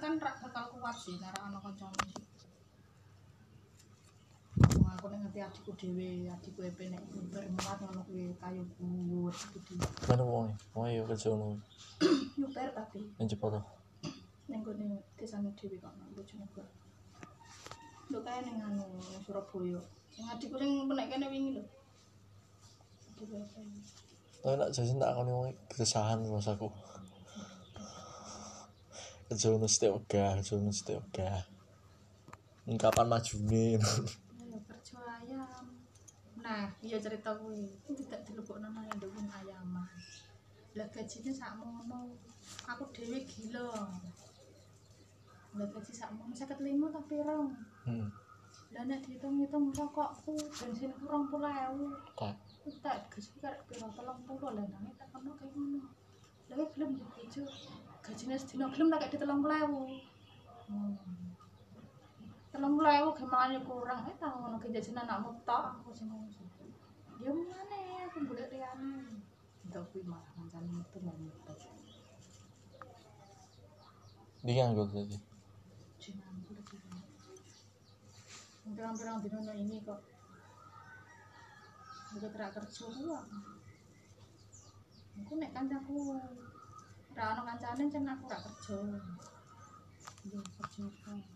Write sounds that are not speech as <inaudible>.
kan rak bakal kuat sih nek ana kancane sih. Aku nek ngerti adikku dhewe, adikku EP nek bar muat ngono kuwi kayu buwut gitu. Mana wong? Wong ya kerja ngono. <clears throat> Nyuper tapi Yang cepet to. ning gone desane dhewe kok nang Bojonegoro. Lho kae ning anu ning Surabaya. Sing adikku sing penek kene wingi lho. Tapi nak jajan tak akan wong keresahan mas aku. Kerja ngono setiap wegah, kerja ngono setiap wegah. Ini Kapan majune? <laughs> Ayam. Nah, iya cerita kuwi. Tidak dilebokno nang ndukun ayaman. Lah gajine sakmono. Aku dhewe gila. Lah gaji sakmono 55 tapi rong. Hmm. Lah nek dihitung-hitung rokokku bensin kurang 20.000. Tak. Tak gaji karek piro 30 lah nang tak kono kayak ngono. Lah kowe gelem Gajine sedina gelem tak kayak di 30.000. Hmm. Telung lewu gimana kurang, eh tahu ngono jajan anakmu tok aku ngono. Ya mana aku golek liyane. Entuk kuwi malah kancane metu lan metu. Di nganggur tadi. Aku. Pirang-pirang dino no ini kok. Udah terak kerja gua. Aku nek kancaku ra ono kancane jen aku ra kerja. Yo kerja kok.